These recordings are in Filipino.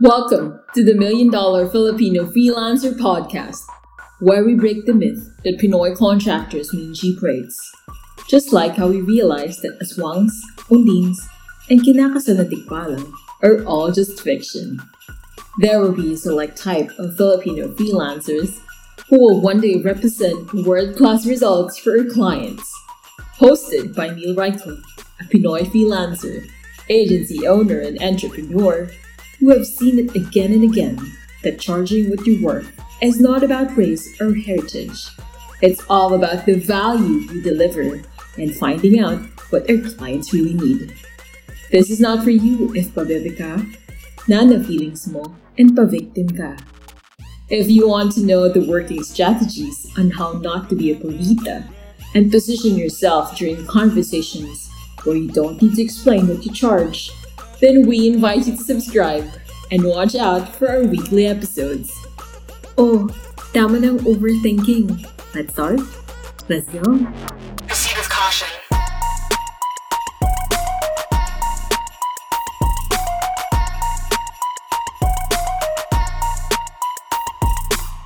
Welcome to the Million Dollar Filipino Freelancer Podcast, where we break the myth that Pinoy contractors mean cheap rates. Just like how we realized that aswangs, undins, and kinakasal na tikbalang are all just fiction. There will be a select type of Filipino freelancers who will one day represent world-class results for our clients. Hosted by Neil Reichel, a Pinoy freelancer, agency owner, and entrepreneur who have seen it again and again that charging with your worth is not about race or heritage. It's all about the value you deliver and finding out what our clients really need. This is not for you if pabebe ka, nana feelings mo, and pa-victim ka. If you want to know the working strategies on how not to be a pavita and position yourself during conversations where you don't need to explain what you charge, then we invite you to subscribe and watch out for our weekly episodes. Oh, tama ng overthinking. Let's start? Let's go! Proceed with caution.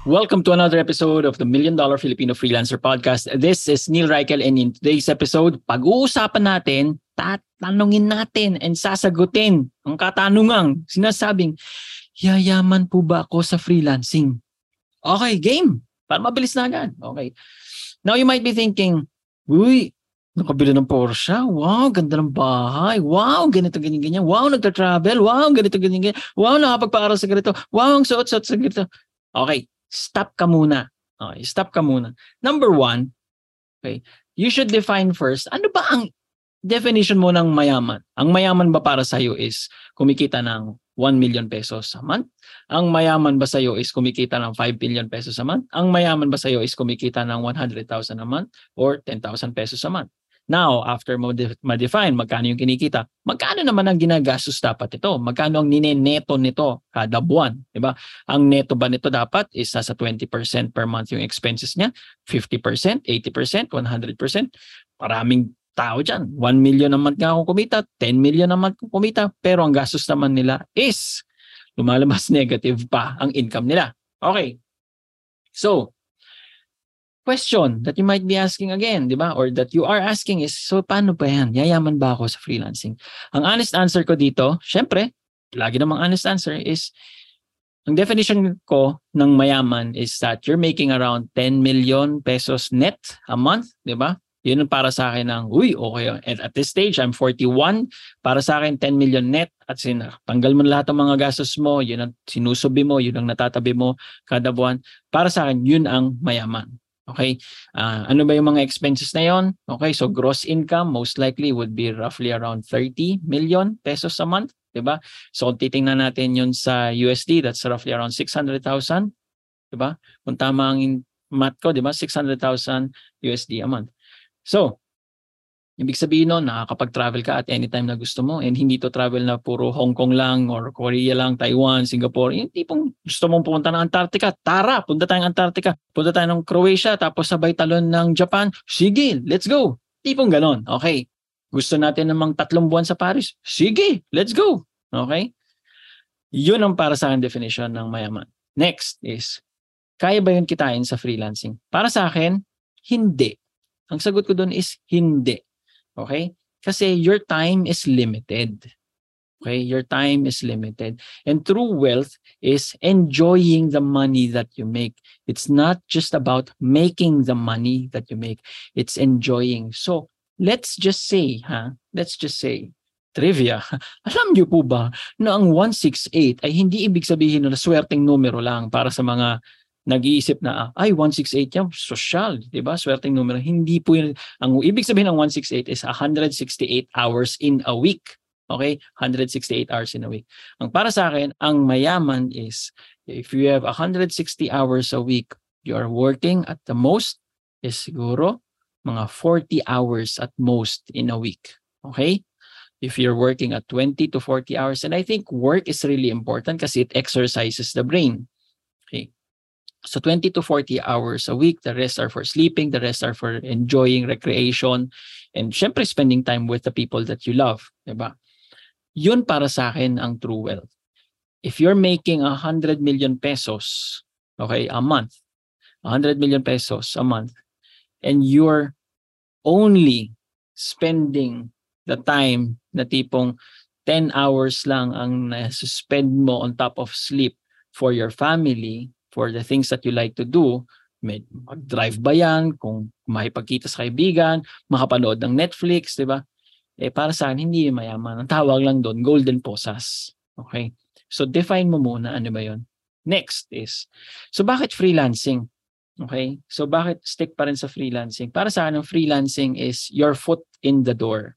Welcome to another episode of the Million Dollar Filipino Freelancer Podcast. This is Neil Reichel and in today's episode, pag-uusapan natin, tatanungin natin and sasagutin ang katanungang sinasabing, yayaman po ba ako sa freelancing? Okay, game. Para mabilis na agad. Okay. Now you might be thinking, uy, nakabili ng Porsche. Wow, ganda ng bahay. Wow, ganito, ganyan, ganyan. Wow, nagta-travel. Wow, ganito, ganyan, ganyan. Wow, nakapagpaaral sa ganito. Wow, ang suot-suot sa ganito. Okay, stop ka muna. Okay, stop ka muna. Number one, okay, you should define first, ano ba ang definition mo ng mayaman? Ang mayaman ba para sa'yo is kumikita ng 1 million pesos a month? Ang mayaman ba sa'yo is kumikita ng 5 billion pesos a month? Ang mayaman ba sa'yo is kumikita ng 100,000 a month or 10,000 pesos a month? Now, after mo de- ma-define magkano yung kinikita, magkano naman ang ginagastos dapat ito? Magkano ang nineneto nito kada buwan? Di ba? Ang neto ba nito dapat is nasa 20% per month yung expenses niya? 50%, 80%, 100%? Maraming tao dyan. 1 million a month nga akong kumita, 10 million a month kumita, pero ang gastos naman nila is lumalabas negative pa ang income nila. Okay. So, question that you might be asking again, di ba? Or that you are asking is, so paano ba yan? Yayaman ba ako sa freelancing? Ang honest answer ko dito, syempre, lagi namang honest answer is, ang definition ko ng mayaman is that you're making around 10 million pesos net a month, di ba? Yun para sa akin ng, uy, okay. At at this stage, I'm 41. Para sa akin, 10 million net. At sin, tanggal mo lahat ng mga gastos mo, yun ang sinusubi mo, yun ang natatabi mo kada buwan. Para sa akin, yun ang mayaman. Okay? Uh, ano ba yung mga expenses na yon? Okay, so gross income most likely would be roughly around 30 million pesos a month. 'di ba? So kung titingnan natin yun sa USD, that's roughly around 600,000. 'di ba? Kung tama ang math ko, 'di ba? 600,000 USD a month. So, ibig sabihin nun, nakakapag-travel ka at anytime na gusto mo and hindi to travel na puro Hong Kong lang or Korea lang, Taiwan, Singapore. Yung tipong gusto mong pumunta ng Antarctica, tara, punta tayong Antarctica. Punta tayo ng Croatia, tapos sabay talon ng Japan. Sige, let's go. Tipong ganon. Okay. Gusto natin namang tatlong buwan sa Paris. Sige, let's go. Okay? Yun ang para sa akin definition ng mayaman. Next is, kaya ba yun kitain sa freelancing? Para sa akin, hindi. Ang sagot ko doon is hindi. Okay? Kasi your time is limited. Okay? Your time is limited. And true wealth is enjoying the money that you make. It's not just about making the money that you make. It's enjoying. So, let's just say, ha? Let's just say, trivia. Alam niyo po ba na ang 168 ay hindi ibig sabihin na swerteng numero lang para sa mga nag-iisip na, ay, 168 yan, social, di ba? Swerteng numero. Hindi po yun. Ang ibig sabihin ng 168 is 168 hours in a week. Okay? 168 hours in a week. Ang para sa akin, ang mayaman is, if you have 160 hours a week, you are working at the most is siguro mga 40 hours at most in a week. Okay? If you're working at 20 to 40 hours, and I think work is really important kasi it exercises the brain. So 20 to 40 hours a week. The rest are for sleeping. The rest are for enjoying recreation. And syempre, spending time with the people that you love. Diba? Yun para sa akin ang true wealth. if you're making 100 million pesos, okay, a month, 100 million pesos a month, and you're only spending the time na tipong 10 hours lang ang suspend mo on top of sleep for your family, for the things that you like to do, mag-drive ba yan, kung makipagkita sa kaibigan, makapanood ng Netflix, di ba? Eh para sa akin, hindi mayaman. Ang tawag lang doon, golden posas. Okay? So define mo muna ano ba yon. Next is, so bakit freelancing? Okay? So bakit stick pa rin sa freelancing? Para sa akin, ang freelancing is your foot in the door.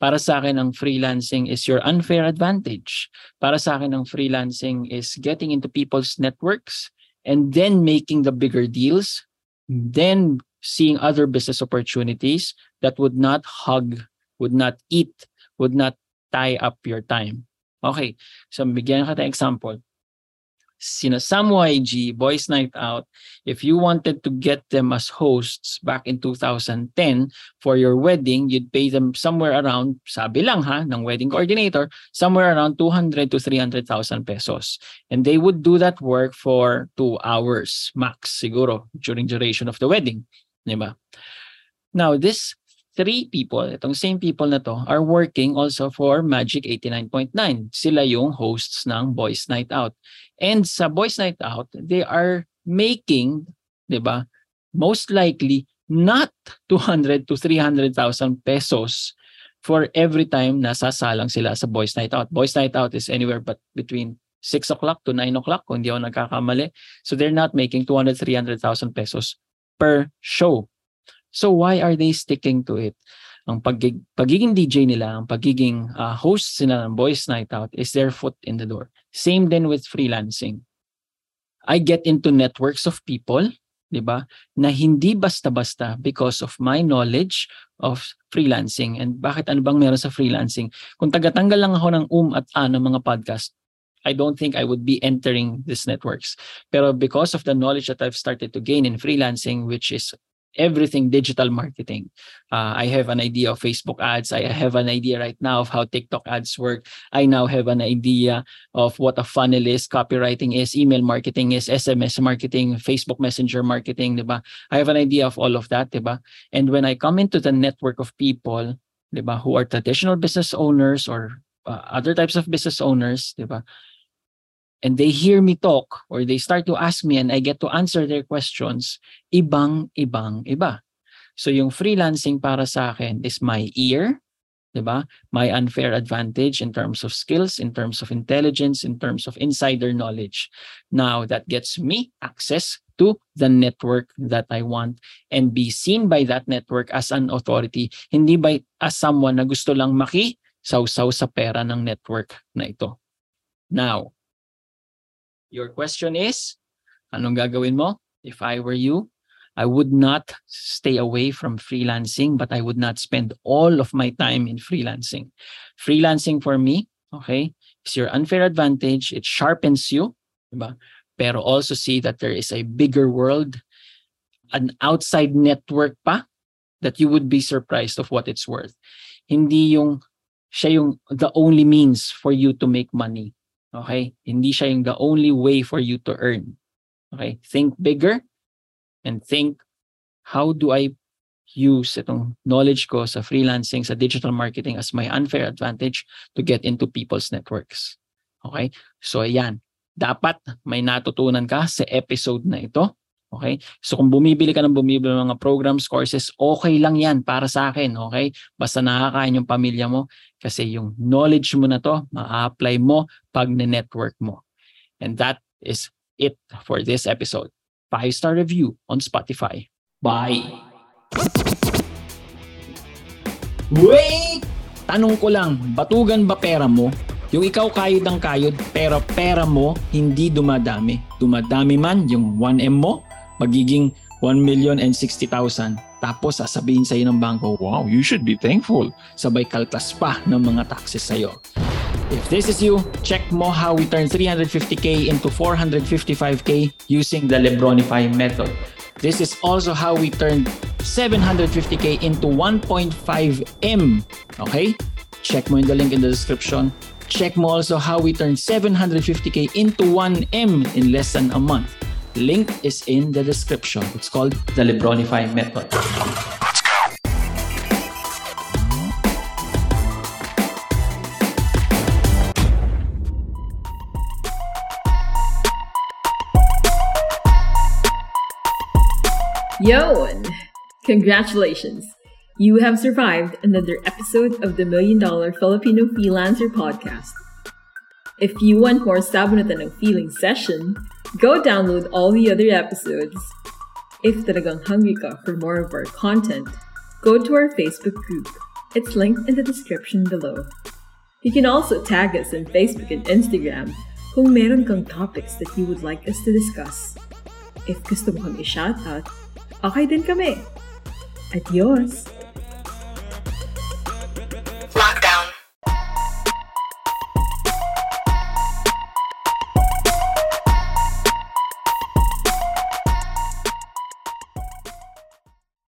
Para sa akin, ang freelancing is your unfair advantage. Para sa akin, ang freelancing is getting into people's networks and then making the bigger deals, then seeing other business opportunities that would not hug, would not eat, would not tie up your time. Okay, so bigyan ka ng example sina Sam YG, Boys Night Out, if you wanted to get them as hosts back in 2010 for your wedding, you'd pay them somewhere around, sabi lang ha, ng wedding coordinator, somewhere around 200 to 300,000 pesos. And they would do that work for two hours max siguro during duration of the wedding. Diba? Now, this three people, itong same people na to, are working also for Magic 89.9. Sila yung hosts ng Boys Night Out. And sa Boys Night Out, they are making, di ba, most likely not 200 to 300,000 pesos for every time nasasalang sila sa Boys Night Out. Boys Night Out is anywhere but between 6 o'clock to 9 o'clock kung hindi ako nagkakamali. So they're not making 200, 300,000 pesos per show. So why are they sticking to it? Ang pagig pagiging DJ nila, ang pagiging uh, host sila ng Boys Night Out is their foot in the door. Same then with freelancing. I get into networks of people, 'di ba? Na hindi basta-basta because of my knowledge of freelancing. And bakit ano bang meron sa freelancing? Kung tagatanggal lang ako ng um at a ng mga podcast, I don't think I would be entering these networks. Pero because of the knowledge that I've started to gain in freelancing, which is everything digital marketing. Uh, I have an idea of Facebook ads. I have an idea right now of how TikTok ads work. I now have an idea of what a funnel is, copywriting is, email marketing is, SMS marketing, Facebook Messenger marketing, diba? I have an idea of all of that, diba? And when I come into the network of people, diba, who are traditional business owners or uh, other types of business owners, diba? And they hear me talk or they start to ask me and I get to answer their questions, ibang-ibang iba. So yung freelancing para sa akin is my ear, 'di ba? My unfair advantage in terms of skills, in terms of intelligence, in terms of insider knowledge. Now that gets me access to the network that I want and be seen by that network as an authority, hindi by as someone na gusto lang maki sausaw sa pera ng network na ito. Now, Your question is, anong gagawin mo? If I were you, I would not stay away from freelancing, but I would not spend all of my time in freelancing. Freelancing for me, okay, is your unfair advantage. It sharpens you, diba? pero also see that there is a bigger world, an outside network pa, that you would be surprised of what it's worth. Hindi yung siya yung the only means for you to make money. Okay? Hindi siya yung the only way for you to earn. Okay? Think bigger and think how do I use itong knowledge ko sa freelancing, sa digital marketing as my unfair advantage to get into people's networks. Okay? So ayan, dapat may natutunan ka sa episode na ito Okay? So kung bumibili ka ng bumibili ng mga programs, courses, okay lang yan para sa akin. Okay? Basta nakakain yung pamilya mo kasi yung knowledge mo na to, ma-apply mo pag network mo. And that is it for this episode. Five-star review on Spotify. Bye! Wait! Tanong ko lang, batugan ba pera mo? Yung ikaw kayod ng kayod, pero pera mo hindi dumadami. Dumadami man yung 1M mo, magiging 1 million and 60,000. Tapos sasabihin sa iyo ng bangko, wow, you should be thankful. Sabay kaltas pa ng mga taxes sa iyo. If this is you, check mo how we turn 350k into 455k using the Lebronify method. This is also how we turned 750k into 1.5M. Okay? Check mo in the link in the description. Check mo also how we turned 750k into 1M in less than a month. Link is in the description. It's called the Lebronify method. Yo! Congratulations! You have survived another episode of the Million Dollar Filipino Freelancer Podcast. If you want more Sabunutan ng Feeling session, go download all the other episodes. If talagang hungry ka for more of our content, go to our Facebook group. It's linked in the description below. You can also tag us on Facebook and Instagram kung meron kang topics that you would like us to discuss. If gusto mo kami shoutout, okay din kami. Adios!